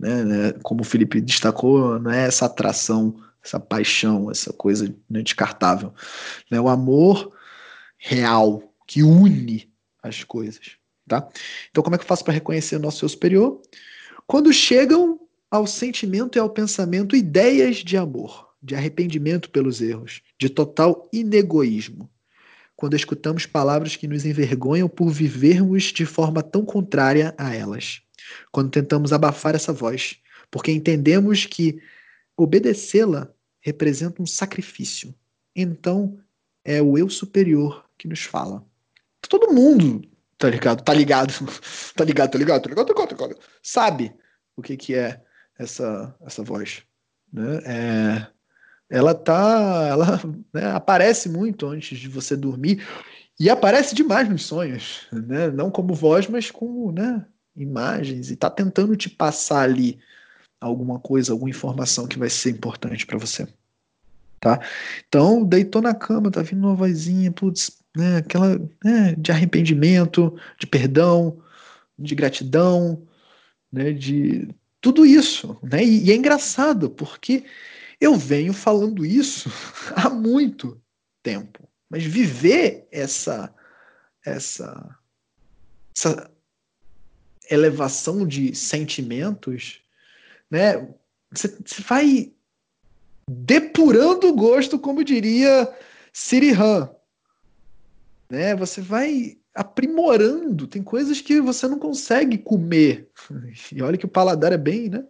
né, né, como o Felipe destacou, não é essa atração, essa paixão, essa coisa né, descartável. Né, o amor real que une as coisas. Tá? Então, como é que eu faço para reconhecer o nosso seu superior? Quando chegam ao sentimento e ao pensamento ideias de amor, de arrependimento pelos erros, de total inegoísmo. Quando escutamos palavras que nos envergonham por vivermos de forma tão contrária a elas quando tentamos abafar essa voz, porque entendemos que obedecê-la representa um sacrifício. Então, é o eu superior que nos fala. Todo mundo, tá ligado? Tá ligado. tá ligado, tá ligado, tá ligado, tá ligado, tá ligado. Sabe o que que é essa essa voz, né? É, ela tá, ela né, aparece muito antes de você dormir e aparece demais nos sonhos, né? Não como voz, mas como, né, imagens e está tentando te passar ali alguma coisa, alguma informação que vai ser importante para você. Tá? Então, deitou na cama, tá vindo uma vozinha, putz, né, aquela né, de arrependimento, de perdão, de gratidão, né, de tudo isso, né? E, e é engraçado porque eu venho falando isso há muito tempo, mas viver essa essa essa elevação de sentimentos, né? Você vai depurando o gosto, como diria Sirihan, né? Você vai aprimorando. Tem coisas que você não consegue comer. E olha que o paladar é bem, né?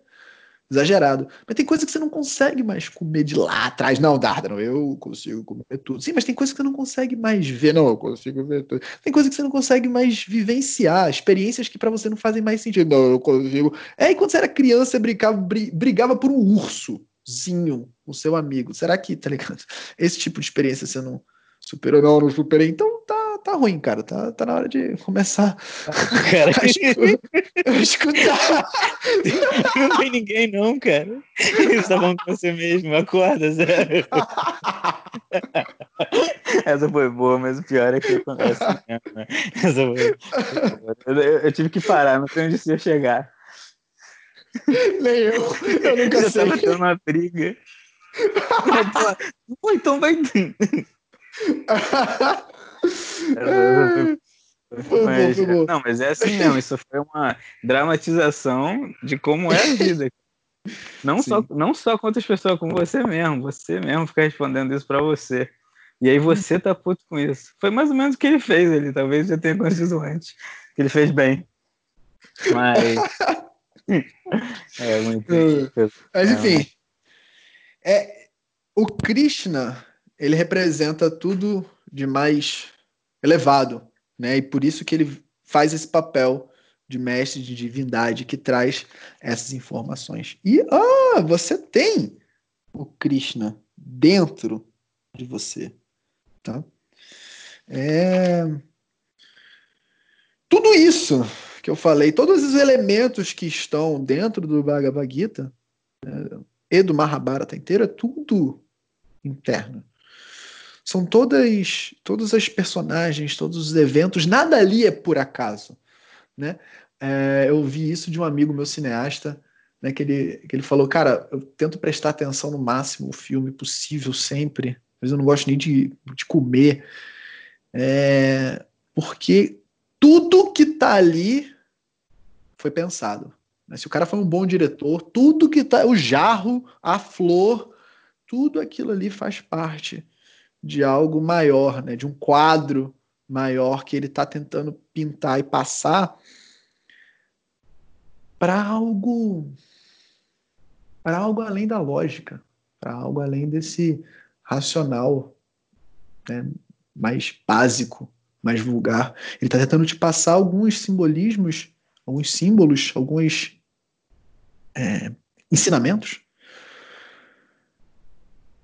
exagerado. Mas tem coisa que você não consegue mais comer de lá atrás. Não, Dardano, eu consigo comer tudo. Sim, mas tem coisa que você não consegue mais ver. Não, eu consigo ver tudo. Tem coisa que você não consegue mais vivenciar. Experiências que para você não fazem mais sentido. Não, eu consigo. É, e quando você era criança, você brigava, brigava por um ursozinho, o seu amigo. Será que, tá ligado? Esse tipo de experiência você não superou? Não, não superei. Então tá tá ruim, cara. Tá, tá na hora de começar cara. a escutar. Não tem ninguém, não, cara. Isso tá bom com você mesmo. Acorda, Zé. Essa foi boa, mas o pior é que acontece mesmo, né? Essa foi... eu, eu, tive que parar, não sei onde ia chegar. Nem eu. Eu nunca eu sei. Tava tendo uma briga. Pô, então vai. Mas, não, mas é assim mesmo. Isso foi uma dramatização de como é a vida. Não só, não só com outras pessoas, com você mesmo. Você mesmo fica respondendo isso para você. E aí você tá puto com isso. Foi mais ou menos o que ele fez ali. Talvez já tenha acontecido antes. Que ele fez bem. Mas. é muito. Mas enfim. É, o Krishna, ele representa tudo de mais elevado, né? E por isso que ele faz esse papel de mestre de divindade que traz essas informações. E ah, você tem o Krishna dentro de você, tá? É... Tudo isso que eu falei, todos os elementos que estão dentro do Bhagavad Gita né, e do Mahabharata inteiro, é tudo interno. São todas, todas as personagens, todos os eventos, nada ali é por acaso. Né? É, eu vi isso de um amigo meu cineasta, né, que, ele, que ele falou, cara, eu tento prestar atenção no máximo o filme possível sempre, mas eu não gosto nem de, de comer, é, porque tudo que tá ali foi pensado. Né? Se o cara foi um bom diretor, tudo que tá, o jarro, a flor, tudo aquilo ali faz parte de algo maior, né? de um quadro maior que ele está tentando pintar e passar para algo para algo além da lógica, para algo além desse racional né, mais básico, mais vulgar. Ele está tentando te passar alguns simbolismos, alguns símbolos, alguns é, ensinamentos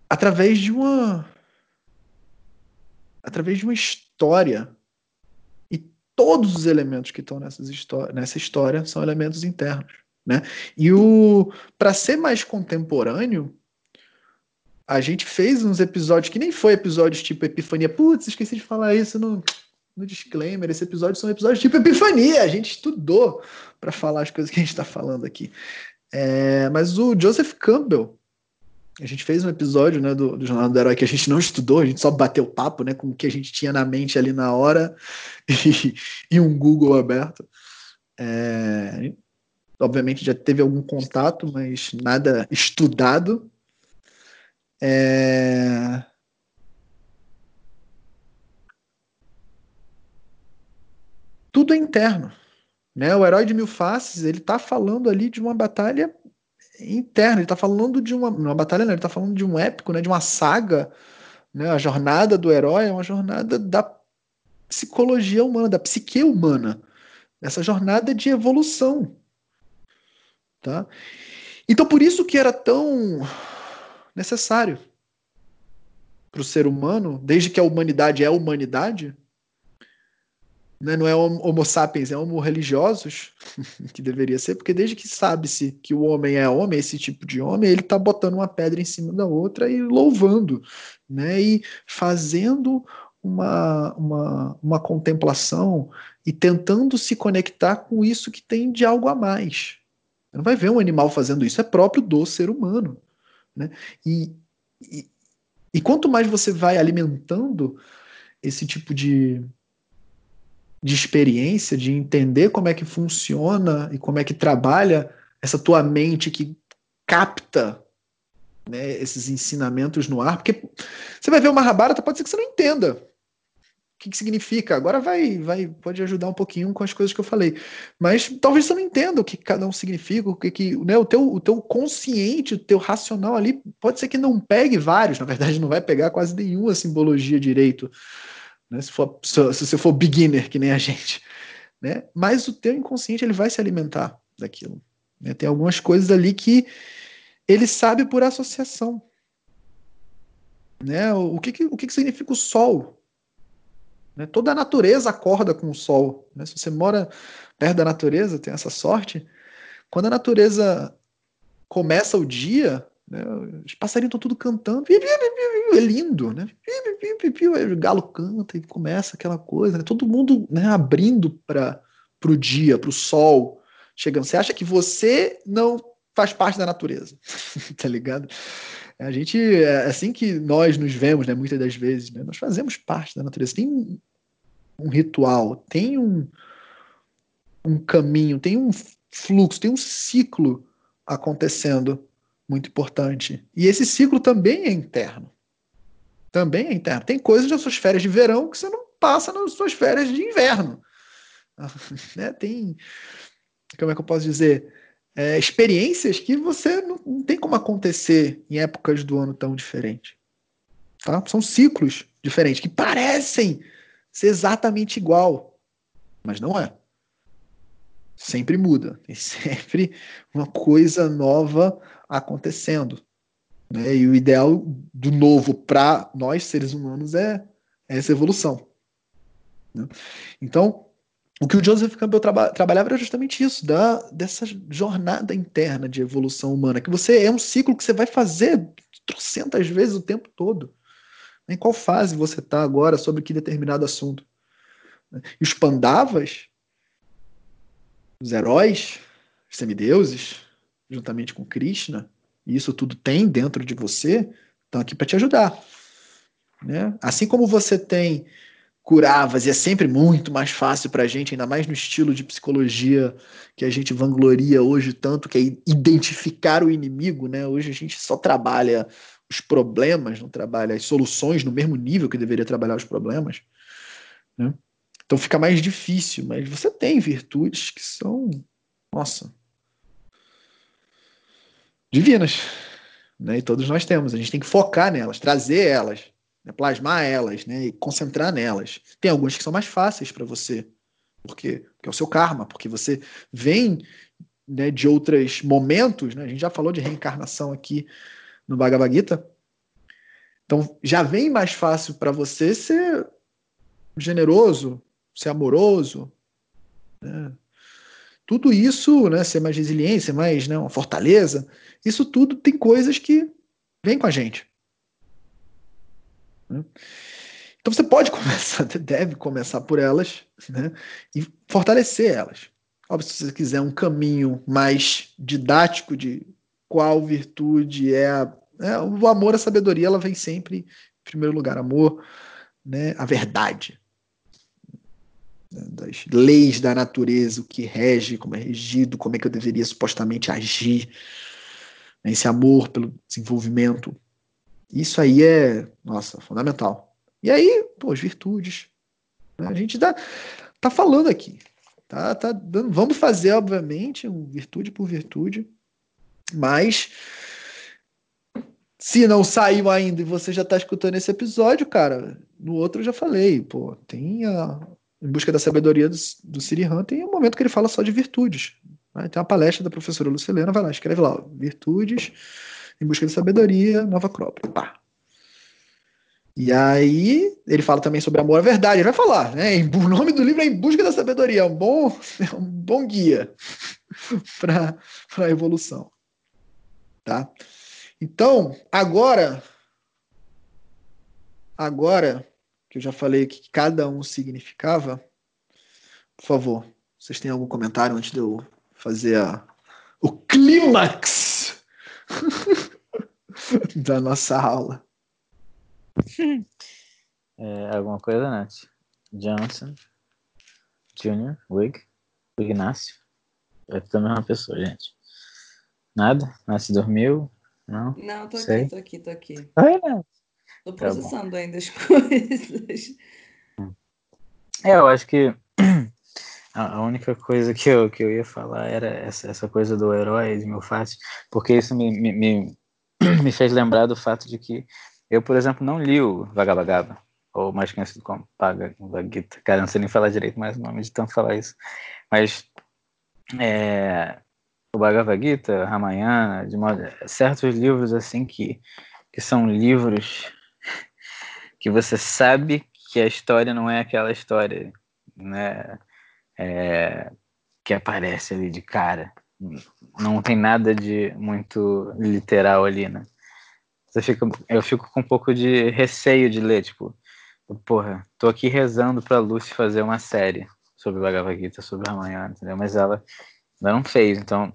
através de uma através de uma história e todos os elementos que estão nessas nessa história são elementos internos, né? E o para ser mais contemporâneo, a gente fez uns episódios que nem foi episódios tipo Epifania. Putz, esqueci de falar isso no, no disclaimer. Esse episódio são episódios tipo Epifania. A gente estudou para falar as coisas que a gente está falando aqui. É, mas o Joseph Campbell, a gente fez um episódio né, do, do Jornal do Herói que a gente não estudou, a gente só bateu papo né, com o que a gente tinha na mente ali na hora e, e um Google aberto. É, obviamente já teve algum contato, mas nada estudado. É... Tudo é interno. Né? O herói de mil faces ele está falando ali de uma batalha interna, ele está falando de uma, uma batalha, não, ele está falando de um épico, né? de uma saga. Né? A jornada do herói é uma jornada da psicologia humana, da psique humana. Essa jornada de evolução. Tá? Então, por isso que era tão necessário para o ser humano, desde que a humanidade é a humanidade, né? não é homo sapiens, é homo religiosos, que deveria ser, porque desde que sabe-se que o homem é homem, esse tipo de homem, ele está botando uma pedra em cima da outra e louvando, né? e fazendo uma, uma, uma contemplação e tentando se conectar com isso que tem de algo a mais. Não vai ver um animal fazendo isso, é próprio do ser humano. Né? E, e, e quanto mais você vai alimentando esse tipo de, de experiência, de entender como é que funciona e como é que trabalha essa tua mente que capta né, esses ensinamentos no ar, porque você vai ver o Mahabharata, pode ser que você não entenda, o que, que significa. Agora vai, vai, pode ajudar um pouquinho com as coisas que eu falei. Mas talvez você não entenda o que cada um significa, o que, que né, o, teu, o teu consciente, o teu racional ali, pode ser que não pegue vários, na verdade não vai pegar quase nenhuma simbologia direito, né, se, for, se, se você for beginner, que nem a gente. Né? Mas o teu inconsciente ele vai se alimentar daquilo. Né? Tem algumas coisas ali que ele sabe por associação. Né? O, que, que, o que, que significa o sol? Né? Toda a natureza acorda com o sol. Né? Se você mora perto da natureza, tem essa sorte. Quando a natureza começa o dia, né? os passarinhos estão tudo cantando, é lindo, né? O galo canta e começa aquela coisa, né? todo mundo né, abrindo para o dia, para o sol chegando. Você acha que você não faz parte da natureza, tá ligado? A gente, é assim que nós nos vemos, né, muitas das vezes, né, nós fazemos parte da natureza. Tem um ritual, tem um, um caminho, tem um fluxo, tem um ciclo acontecendo muito importante. E esse ciclo também é interno. Também é interno. Tem coisas nas suas férias de verão que você não passa nas suas férias de inverno. né? Tem, como é que eu posso dizer? é, experiências que você não, não, tem como acontecer em épocas do ano tão diferentes. Tá? São ciclos diferentes que parecem ser exatamente igual. Mas não é. Sempre muda. Tem sempre uma coisa nova acontecendo. Né? E o ideal do novo para nós, seres humanos, é, é essa evolução. Né? Então, o que o Joseph Campbell traba trabalhava era justamente isso, da, dessa jornada interna de evolução humana, que você é um ciclo que você vai fazer trocentas vezes o tempo todo. Em qual fase você está agora sobre que determinado assunto? E os pandavas, os heróis, os semideuses, juntamente com Krishna, e isso tudo tem dentro de você, estão aqui para te ajudar. Né? Assim como você tem curavas, e é sempre muito mais fácil para a gente, ainda mais no estilo de psicologia que a gente vangloria hoje tanto, que é identificar o inimigo, né? Hoje a gente só trabalha os problemas, não trabalha as soluções no mesmo nível que deveria trabalhar os problemas, né? Então fica mais difícil, mas você tem virtudes que são, nossa, divinas, né? E todos nós temos. A gente tem que focar nelas, trazer elas, né? plasmar elas, né? E concentrar nelas. Tem algumas que são mais fáceis para você, porque, porque é o seu karma, porque você vem né, de outros momentos, né? A gente já falou de reencarnação aqui no Bhagavad Gita. Então já vem mais fácil para você ser generoso, ser amoroso, né? tudo isso, né, ser mais resiliente, ser mais né, uma fortaleza, isso tudo tem coisas que vêm com a gente. Né? Então você pode começar, deve começar por elas, né, e fortalecer elas. Óbvio, se você quiser um caminho mais didático de qual virtude é, a, é o amor, a sabedoria, ela vem sempre em primeiro lugar, amor, né, a verdade das leis da natureza, o que rege, como é regido, como é que eu deveria supostamente agir, né, esse amor pelo desenvolvimento. Isso aí é, nossa, fundamental. E aí, pô, as virtudes. Né, a gente tá, tá falando aqui. Tá, tá dando, vamos fazer, obviamente, um virtude por virtude, mas se não saiu ainda e você já está escutando esse episódio, cara, no outro eu já falei, pô, tem a, em busca da sabedoria do, do Siri Han, tem um momento que ele fala só de virtudes. Né? Tem uma palestra da professora Lucilena, vai lá, escreve lá, virtudes em busca da sabedoria, Nova Acrópole. Pá. E aí ele fala também sobre amor à verdade. Ele vai falar, né? O nome do livro é Em Busca da Sabedoria, é um bom, é um bom guia para a evolução. Tá? Então, agora, agora que eu já falei que cada um significava, por favor, vocês têm algum comentário antes de eu fazer a, o clímax da nossa aula? É, alguma coisa, Nath? Johnson, Junior, Wig, Ignácio. É tudo a mesma pessoa, gente. Nada? Nath dormiu? Não? Não, tô Sei. aqui, tô aqui, tô aqui. Oi, Nath. Tô Tá processando ainda as coisas. É, eu acho que a única coisa que eu, que eu ia falar era essa, essa coisa do herói de meu face, porque isso me, me, me, me fez lembrar do fato de que eu, por exemplo, não li o Vagabagaba, ou mais conhecido como Bhagavad Gita. Cara, não sei nem falar direito mais o nome de tanto falar isso. Mas é, o Bhagavad Gita, Ramayana, de modo, certos livros assim que, que são livros que você sabe que a história não é aquela história, né? É, que aparece ali de cara. Não tem nada de muito literal ali, né? Você fica, eu fico com um pouco de receio de ler, tipo, porra, tô aqui rezando pra Lucy fazer uma série sobre Bhagavad Gita, sobre Ramayana, entendeu? Mas ela ainda não fez, então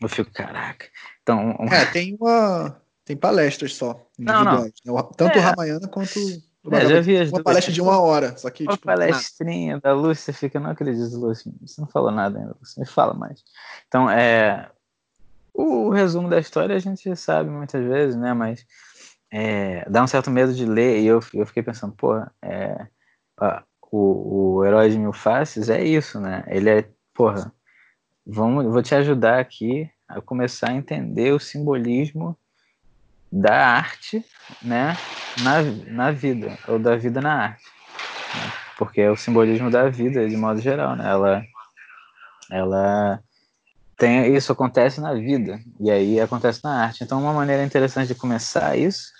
eu fico, caraca. Então, um- É, tem uma. Tem palestras só. Não, não. né? Tanto o É. Ramayana quanto É, já vi as Uma duas. palestra de uma hora. Só que, Uma tipo, nada. palestrinha da Lúcia, você fica, não acredito, Lúcia, você não falou nada ainda, Lúcia, me fala mais. Então, é, o, resumo da história a gente sabe muitas vezes, né, mas é, dá um certo medo de ler, e eu, eu fiquei pensando, pô, é, a- o, o Herói de Mil Faces é isso, né, ele é, porra, vamos, vou te ajudar aqui a começar a entender o simbolismo da arte, né, na, na vida, ou da vida na arte. porque é o simbolismo da vida de modo geral, né? Ela, ela tem isso acontece na vida e aí acontece na arte. Então, uma maneira interessante de começar isso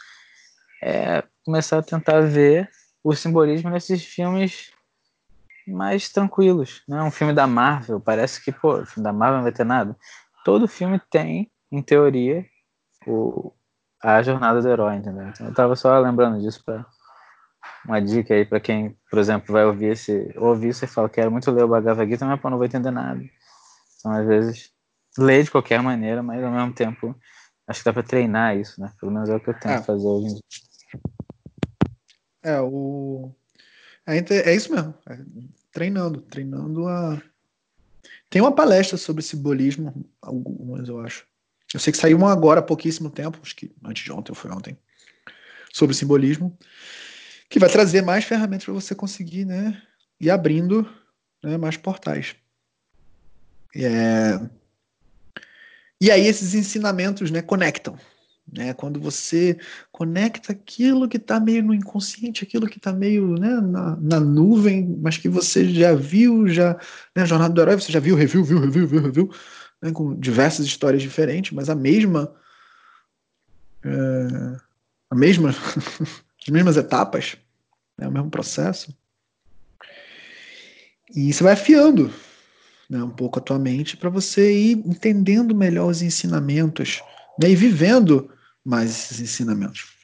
é começar a tentar ver o simbolismo nesses filmes mais tranquilos, né? Um filme da Marvel parece que pô, o filme da Marvel não vai ter nada. Todo filme tem, em teoria, o, a jornada do herói, entendeu? Então, eu tava só lembrando disso para uma dica aí para quem, por exemplo, vai ouvir esse, ouvir isso e fala, quero muito ler o Bhagavad Gita, mas pô, não vou entender nada. Então, às vezes, lê de qualquer maneira, mas ao mesmo tempo, acho que dá para treinar isso, né? Pelo menos é o que eu tento é. fazer hoje em dia. É, o... É, é isso mesmo. É, treinando, treinando a... Tem uma palestra sobre simbolismo, algumas eu acho. Eu sei que saiu uma agora há pouquíssimo tempo, acho que antes de ontem ou foi ontem, sobre simbolismo que vai trazer mais ferramentas para você conseguir, né, ir abrindo né, mais portais. E, é... e aí esses ensinamentos, né, conectam. Né, quando você conecta aquilo que está meio no inconsciente, aquilo que está meio né, na, na, nuvem, mas que você já viu, já né, Jornada do Herói, você já viu, reviu, viu, reviu, viu, reviu, né, com diversas histórias diferentes, mas a mesma é, a mesma as mesmas etapas, né, o mesmo processo. E você vai afiando né, um pouco a tua mente para você ir entendendo melhor os ensinamentos né, e vivendo mais esses ensinamentos.